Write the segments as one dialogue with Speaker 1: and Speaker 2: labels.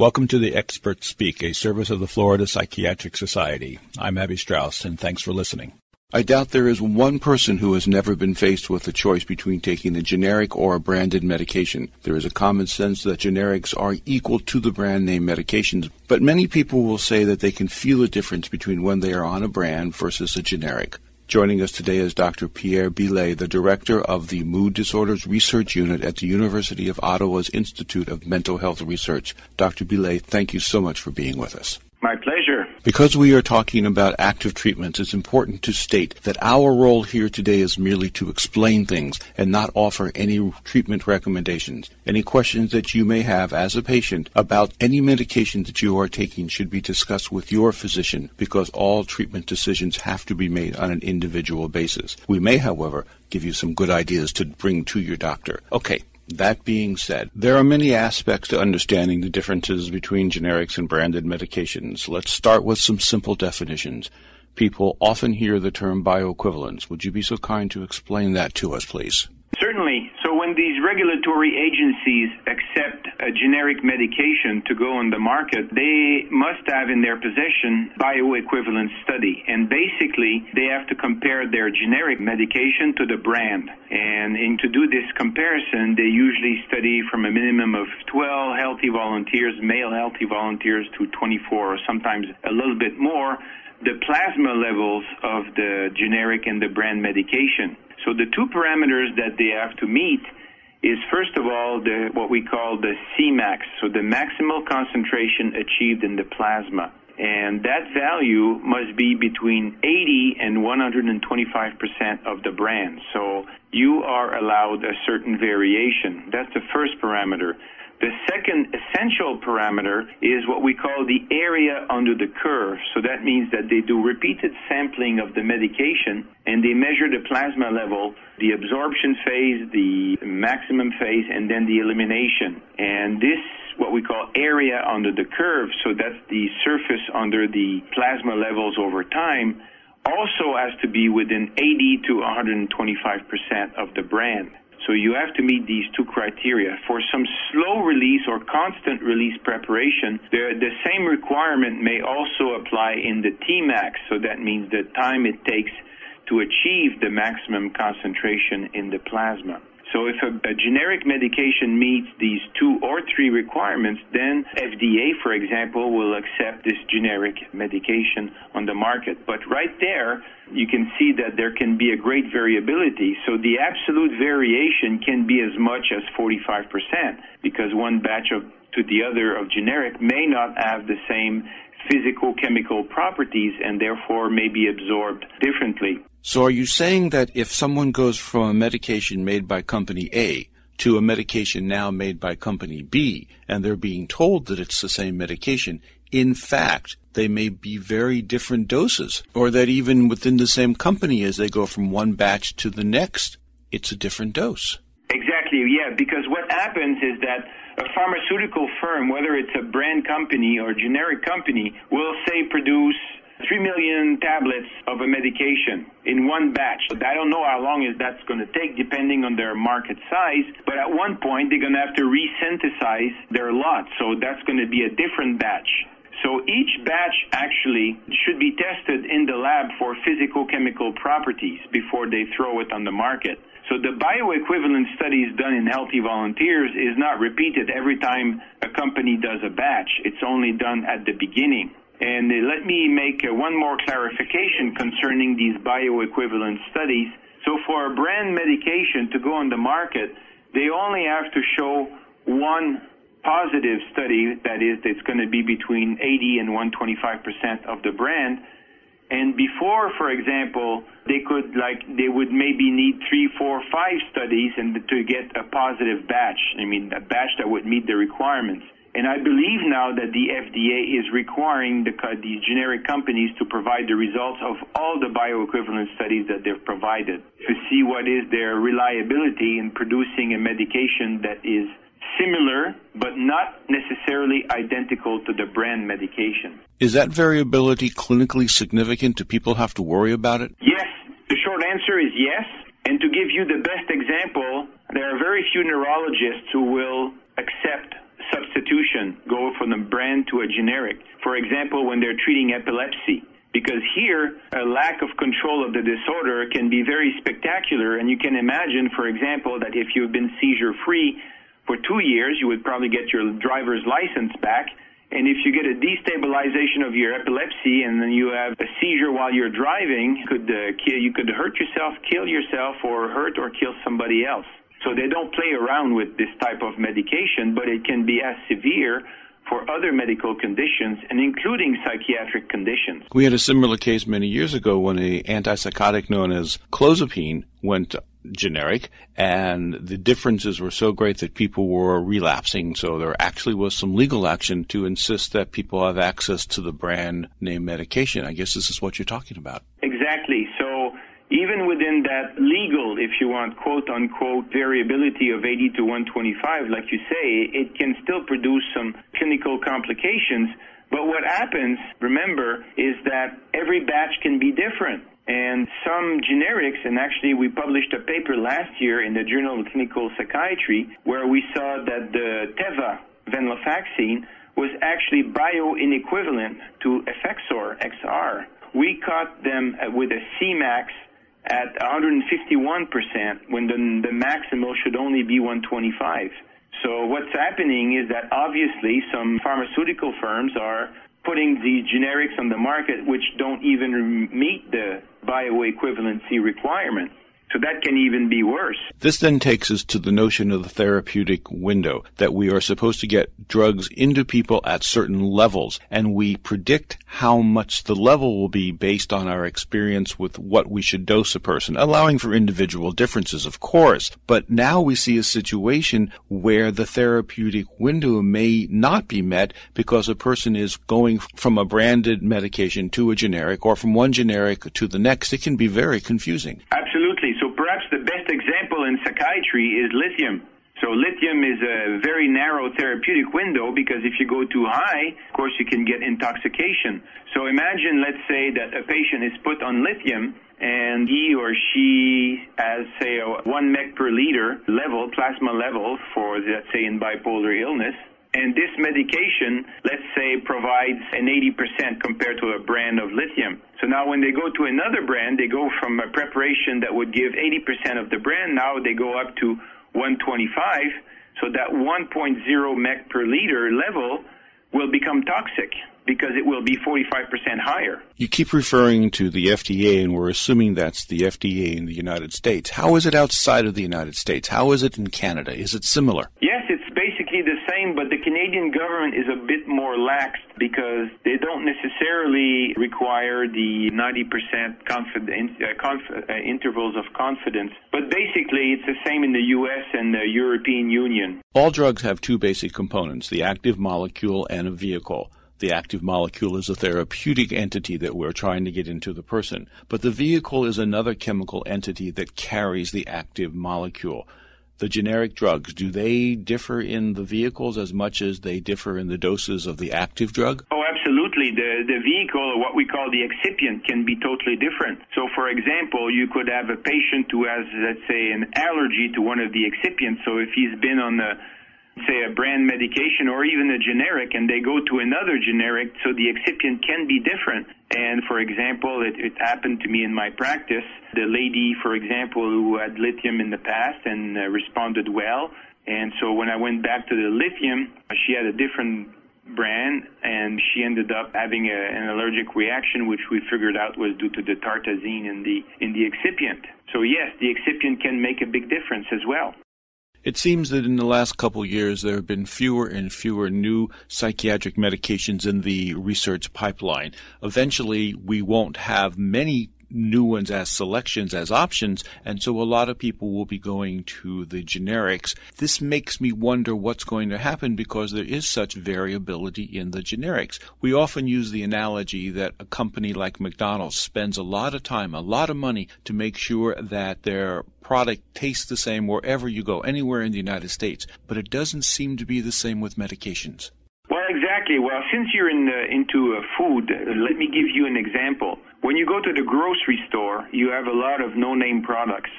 Speaker 1: Welcome to the Experts Speak, a service of the Florida Psychiatric Society. I'm Abby Strauss, and thanks for listening. I doubt there is one person who has never been faced with a choice between taking a generic or a branded medication. There is a common sense that generics are equal to the brand name medications, but many people will say that they can feel a difference between when they are on a brand versus a generic. Joining us today is Dr. Pierre Blier, the director of the Mood Disorders Research Unit at the University of Ottawa's Institute of Mental Health Research. Dr. Blier, thank you so much for being with us.
Speaker 2: My pleasure.
Speaker 1: Because we are talking about active treatments, it's important to state that our role here today is merely to explain things and not offer any treatment recommendations. Any questions that you may have as a patient about any medication that you are taking should be discussed with your physician because all treatment decisions have to be made on an individual basis. We may, however, give you some good ideas to bring to your doctor. Okay, that being said, there are many aspects to understanding the differences between generics and branded medications. Let's start with some simple definitions. People often hear the term bioequivalence. Would you be so kind to explain that to us, please?
Speaker 2: Certainly. When these regulatory agencies accept a generic medication to go on the market, they must have in their possession bioequivalence study. And basically, they have to compare their generic medication to the brand. And in, to do this comparison, they usually study from a minimum of 12 healthy volunteers, male healthy volunteers, to 24 or sometimes a little bit more, the plasma levels of the generic and the brand medication. So the two parameters that they have to meet is first of all the what we call the Cmax, so the maximal concentration achieved in the plasma. And that value must be between 80 and 125 percent of the brand. So you are allowed a certain variation. That's the first parameter. The second essential parameter is what we call the area under the curve. So that means that they do repeated sampling of the medication and they measure the plasma level, the absorption phase, the maximum phase, and then the elimination. And this what we call area under the curve, so that's the surface under the plasma levels over time, also has to be within 80 to 125 percent of the brand. So you have to meet these two criteria. For some slow release or constant release preparation, the, the same requirement may also apply in the Tmax. So that means the time it takes to achieve the maximum concentration in the plasma. So if a, a, generic medication meets these two or three requirements, then FDA, for example, will accept this generic medication on the market. But right there, you can see that there can be a great variability. So the absolute variation can be as much as 45% because one batch of to the other of generic may not have the same physical chemical properties and therefore may be absorbed differently.
Speaker 1: So are you saying that if someone goes from a medication made by company A to a medication now made by company B and they're being told that it's the same medication, in fact, they may be very different doses, or that even within the same company as they go from one batch to the next, it's a different dose.
Speaker 2: Exactly, yeah, because what happens is that a pharmaceutical firm, whether it's a brand company or a generic company, will say produce 3 million tablets of a medication in one batch. But I don't know how long that's going to take depending on their market size, but at one point they're going to have to resynthesize their lot. So that's going to be a different batch. So each batch actually should be tested in the lab for physical chemical properties before they throw it on the market. So the bioequivalence studies done in healthy volunteers is not repeated every time a company does a batch. It's only done at the beginning. And uh, let me make uh, one more clarification concerning these bioequivalent studies. So for a brand medication to go on the market, they only have to show one positive study, that is, it's going to be between 80 and 125 percent of the brand. And before, for example, they could like they would maybe need three, four, five studies and to get a positive batch. I mean, a batch that would meet the requirements. And I believe now that the FDA is requiring the, these generic companies to provide the results of all the bioequivalent studies that they've provided to see what is their reliability in producing a medication that is similar but not necessarily identical to the brand medication.
Speaker 1: Is that variability clinically significant? Do people have to worry about it?
Speaker 2: Yes. The short answer is yes. And to give you the best example, there are very few neurologists who will accept substitution, go from a brand to a generic. For example, when they're treating epilepsy. Because here, a lack of control of the disorder can be very spectacular, and you can imagine, for example, that if you've been seizure free for two years, you would probably get your driver's license back. And if you get a destabilization of your epilepsy and then you have a seizure while you're driving, could uh, kill, you could hurt yourself, kill yourself, or hurt or kill somebody else. So they don't play around with this type of medication, but it can be as severe for other medical conditions and including psychiatric conditions.
Speaker 1: We had a similar case many years ago when a antipsychotic known as clozapine went generic and the differences were so great that people were relapsing. So there actually was some legal action to insist that people have access to the brand name medication. I guess this is what you're talking about.
Speaker 2: Exactly even within that legal, if you want, quote unquote, variability of 80 to 125, like you say, it can still produce some clinical complications. But what happens, remember, is that every batch can be different. And some generics, and actually we published a paper last year in the Journal of Clinical Psychiatry where we saw that the Teva venlafaxine was actually bioinequivalent to Effexor XR. We caught them with a Cmax at 151% when the, the maximal should only be 125. So what's happening is that obviously some pharmaceutical firms are putting these generics on the market which don't even meet the bioequivalency requirement. So that can even be worse.
Speaker 1: This then takes us to the notion of the therapeutic window, that we are supposed to get drugs into people at certain levels, and we predict how much the level will be based on our experience with what we should dose a person, allowing for individual differences, of course. But now we see a situation where the therapeutic window may not be met because a person is going from a branded medication to a generic or from one generic to the next. It can be very confusing.
Speaker 2: Absolutely. So perhaps the best example in psychiatry is lithium. So lithium is a very narrow therapeutic window because if you go too high, of course you can get intoxication. So imagine, let's say that a patient is put on lithium and he or she has, say, a one mec per liter level, plasma level for, let's say, in bipolar illness. And this medication, let's say, provides an 80% compared to a brand of lithium. So now when they go to another brand, they go from a preparation that would give 80% of the brand, now they go up to 125. So that 1.0 mec per liter level will become toxic because it will be 45% higher.
Speaker 1: You keep referring to the FDA, and we're assuming that's the FDA in the United States. How is it outside of the United States? How is it in Canada? Is it similar?
Speaker 2: Yes, it's the same, but the Canadian government is a bit more lax because they don't necessarily require the 90% confidence, uh, conf- uh, intervals of confidence. But basically, it's the same in the U.S. and the European Union.
Speaker 1: All drugs have two basic components the active molecule and a vehicle. The active molecule is a therapeutic entity that we're trying to get into the person, but the vehicle is another chemical entity that carries the active molecule. The generic drugs, do they differ in the vehicles as much as they differ in the doses of the active drug?
Speaker 2: Oh, absolutely. The, the vehicle, what we call the excipient, can be totally different. So, for example, you could have a patient who has, let's say, an allergy to one of the excipients. So, if he's been on the say a brand medication or even a generic and they go to another generic so the excipient can be different. And for example it, it happened to me in my practice. The lady for example who had lithium in the past and uh, responded well. And so when i went back to the lithium she had a different brand and she ended up having a, an allergic reaction which we figured out was due to the tartrazine in the in the excipient. So yes the excipient can make a big difference as well
Speaker 1: it seems that in the last couple years there have been fewer and fewer new psychiatric medications in the research pipeline. Eventually, we won't have many new ones as selections, as options, and so a lot of people will be going to the generics. This makes me wonder what's going to happen because there is such variability in the generics. We often use the analogy that a company like McDonald's spends a lot of time, a lot of money to make sure that their product tastes the same wherever you go, anywhere in the United States, but it doesn't seem to be the same with medications.
Speaker 2: Exactly. Well, since you're in the, into uh, food, uh, let me give you an example. When you go to the grocery store, you have a lot of no-name products.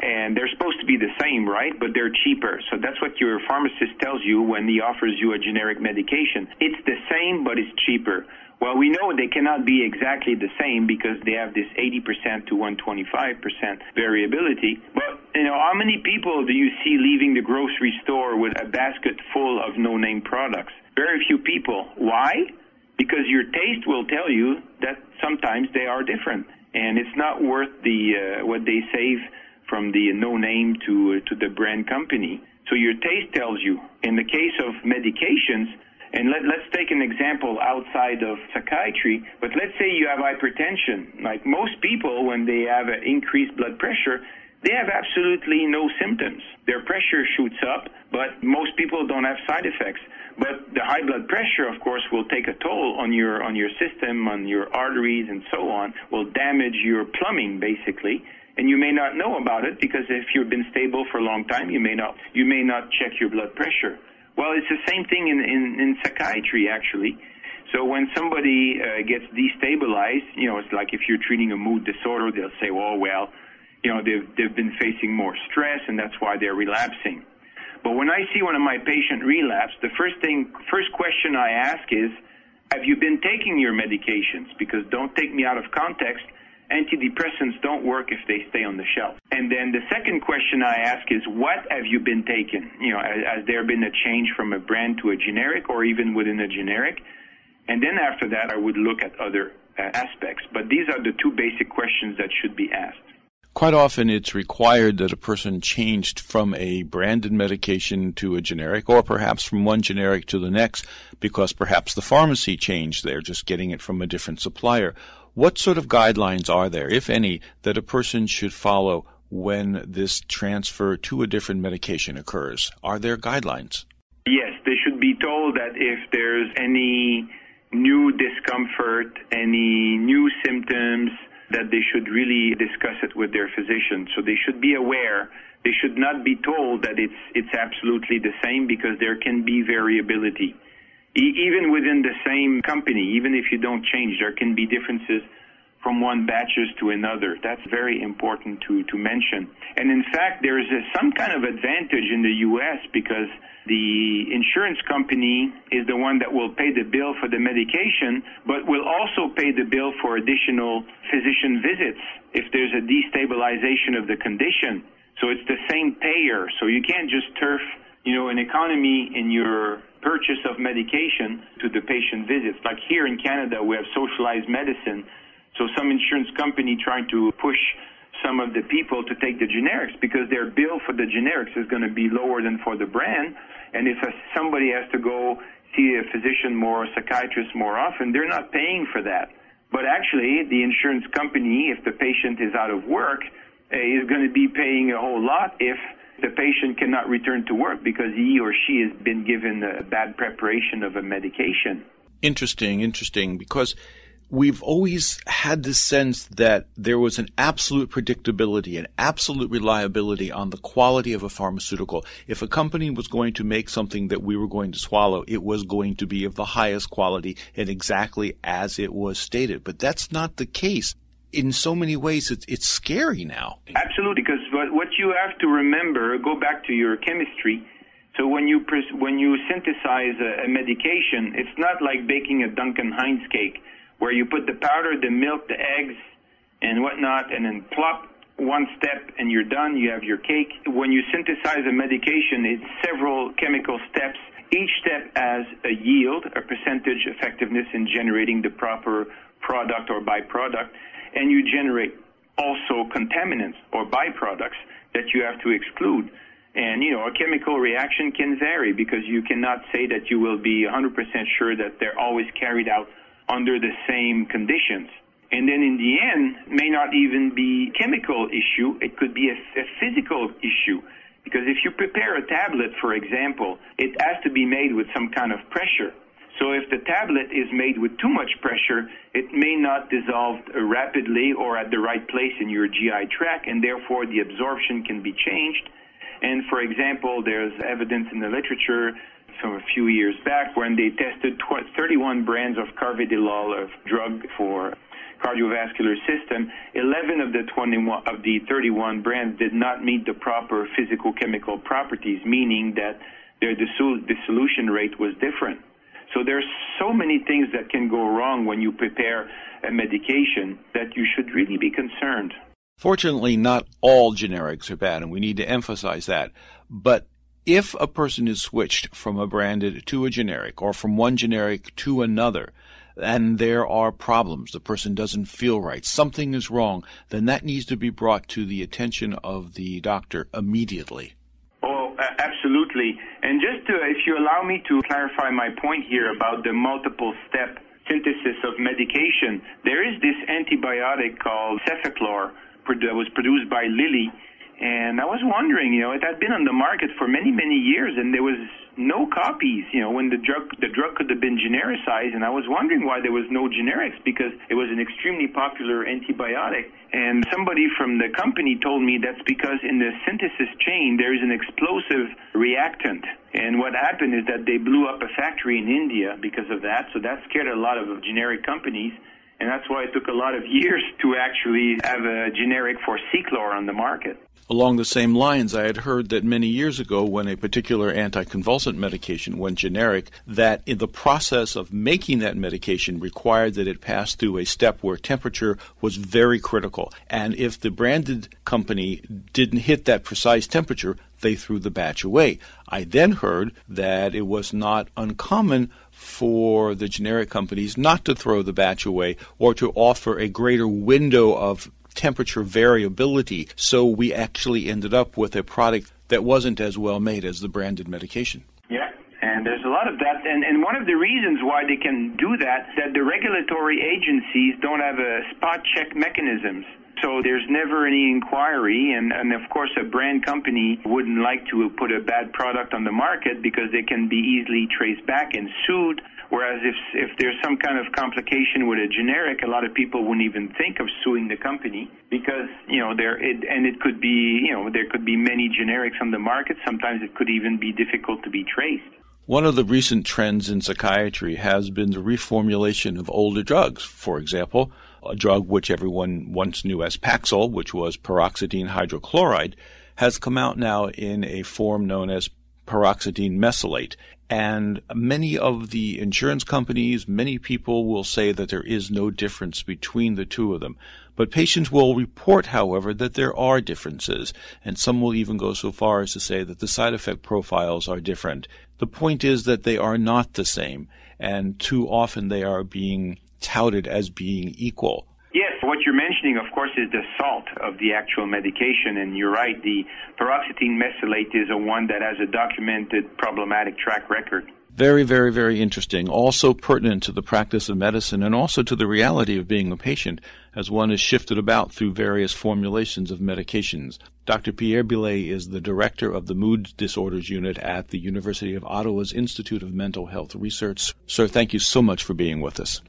Speaker 2: And they're supposed to be the same, right? But they're cheaper. So that's what your pharmacist tells you when he offers you a generic medication. It's the same, but it's cheaper. Well, we know they cannot be exactly the same because they have this 80% to 125% variability. But, you know, how many people do you see leaving the grocery store with a basket full of no-name products? Very few people. Why? Because your taste will tell you that sometimes they are different. And it's not worth the uh, what they save from the no name to uh, to the brand company. So your taste tells you. In the case of medications, and let, let's take an example outside of psychiatry, but let's say you have hypertension. Like most people, when they have increased blood pressure, they have absolutely no symptoms. Their pressure shoots up, but most people don't have side effects. But the high blood pressure, of course, will take a toll on your on your system, on your arteries, and so on. Will damage your plumbing, basically and you may not know about it because if you've been stable for a long time, you may not you may not check your blood pressure. Well, it's the same thing in in, in psychiatry actually. So when somebody uh, gets destabilized, you know, it's like if you're treating a mood disorder, they'll say, "Oh well, you know, they've they've been facing more stress, and that's why they're relapsing." But when I see one of my patient relapse, the first thing, first question I ask is, "Have you been taking your medications?" Because don't take me out of context antidepressants don't work if they stay on the shelf. And then the second question I ask is, what have you been taking? You know, has, has there been a change from a brand to a generic or even within a generic? And then after that, I would look at other uh, aspects. But these are the two basic questions that should be asked.
Speaker 1: Quite often, it's required that a person changed from a branded medication to a generic, or perhaps from one generic to the next, because perhaps the pharmacy changed. They're just getting it from a different supplier. What sort of guidelines are there, if any, that a person should follow when this transfer to a different medication occurs? Are there guidelines?
Speaker 2: Yes, they should be told that if there's any new discomfort, any new symptoms, that they should really discuss it with their physician. So they should be aware. They should not be told that it's it's absolutely the same because there can be variability even within the same company, even if you don't change, there can be differences from one batches to another. That's very important to, to mention. And in fact, there is some kind of advantage in the U.S. because the insurance company is the one that will pay the bill for the medication, but will also pay the bill for additional physician visits if there's a destabilization of the condition. So it's the same payer. So you can't just turf, you know, an economy in your purchase of medication to the patient visits. Like here in Canada, we have socialized medicine. So some insurance company trying to push some of the people to take the generics because their bill for the generics is going to be lower than for the brand. And if somebody has to go see a physician more, a psychiatrist more often, they're not paying for that. But actually, the insurance company, if the patient is out of work, uh, is going to be paying a whole lot if the patient cannot return to work because he or she has been given a bad preparation of a medication.
Speaker 1: Interesting, interesting, because we've always had this sense that there was an absolute predictability, an absolute reliability on the quality of a pharmaceutical. If a company was going to make something that we were going to swallow, it was going to be of the highest quality and exactly as it was stated. But that's not the case in so many ways, it's, it's scary now.
Speaker 2: Absolutely, because what, what you have to remember, go back to your chemistry. So when you pres- when you synthesize a, a medication, it's not like baking a Duncan Hines cake, where you put the powder, the milk, the eggs, and whatnot, and then plop one step and you're done. You have your cake. When you synthesize a medication, it's several chemical steps. Each step has a yield, a percentage effectiveness in generating the proper product or byproduct and you generate also contaminants or byproducts that you have to exclude. And, you know, a chemical reaction can vary because you cannot say that you will be 100% sure that they're always carried out under the same conditions. And then in the end, may not even be chemical issue. It could be a, a physical issue. Because if you prepare a tablet, for example, it has to be made with some kind of pressure. So if the tablet is made with too much pressure, it may not dissolve rapidly or at the right place in your GI tract, and therefore the absorption can be changed. And for example, there's evidence in the literature from a few years back when they tested 31 brands of carvedilol, of drug for cardiovascular system, 11 of the 21 of the 31 brands did not meet the proper physical chemical properties, meaning that their dissolution rate was different. So there's so many things that can go wrong when you prepare a medication that you should really be concerned.
Speaker 1: Fortunately, not all generics are bad, and we need to emphasize that. But if a person is switched from a branded to a generic or from one generic to another, and there are problems, the person doesn't feel right, something is wrong, then that needs to be brought to the attention of the doctor immediately.
Speaker 2: Absolutely. And just to, if you allow me to clarify my point here about the multiple step synthesis of medication, there is this antibiotic called cefaclor that was produced by Lilly and I was wondering, you know, it had been on the market for many, many years, and there was no copies. You know, when the drug the drug could have been genericized, and I was wondering why there was no generics because it was an extremely popular antibiotic. And somebody from the company told me that's because in the synthesis chain there is an explosive reactant. And what happened is that they blew up a factory in India because of that. So that scared a lot of generic companies. And that's why it took a lot of years to actually have a generic for Ceclor on the market.
Speaker 1: Along the same lines, I had heard that many years ago, when a particular anticonvulsant medication went generic, that in the process of making that medication required that it pass through a step where temperature was very critical. And if the branded company didn't hit that precise temperature, they threw the batch away. I then heard that it was not uncommon for the generic companies not to throw the batch away or to offer a greater window of temperature variability. So we actually ended up with a product that wasn't as well made as the branded medication.
Speaker 2: Yeah. And there's a lot of that. And, and one of the reasons why they can do that, that the regulatory agencies don't have a spot check mechanisms. So there's never any inquiry, and, and of course, a brand company wouldn't like to put a bad product on the market because they can be easily traced back and sued. Whereas if if there's some kind of complication with a generic, a lot of people wouldn't even think of suing the company because you know there it and it could be you know there could be many generics on the market. Sometimes it could even be difficult to be traced.
Speaker 1: One of the recent trends in psychiatry has been the reformulation of older drugs. For example, a drug which everyone once knew as Paxil, which was paroxetine hydrochloride, has come out now in a form known as paroxetine mesylate. And many of the insurance companies, many people will say that there is no difference between the two of them. But patients will report, however, that there are differences, and some will even go so far as to say that the side effect profiles are different. The point is that they are not the same, and too often they are being touted as being equal.
Speaker 2: Yes, what you're mentioning, of course, is the salt of the actual medication, and you're right. The paroxetine mesylate is a one that has a documented problematic track record.
Speaker 1: Very, very, very interesting. Also pertinent to the practice of medicine and also to the reality of being a patient as one is shifted about through various formulations of medications. Dr. Pierre Blier is the director of the Mood Disorders Unit at the University of Ottawa's Institute of Mental Health Research. Sir, thank you so much for being with us.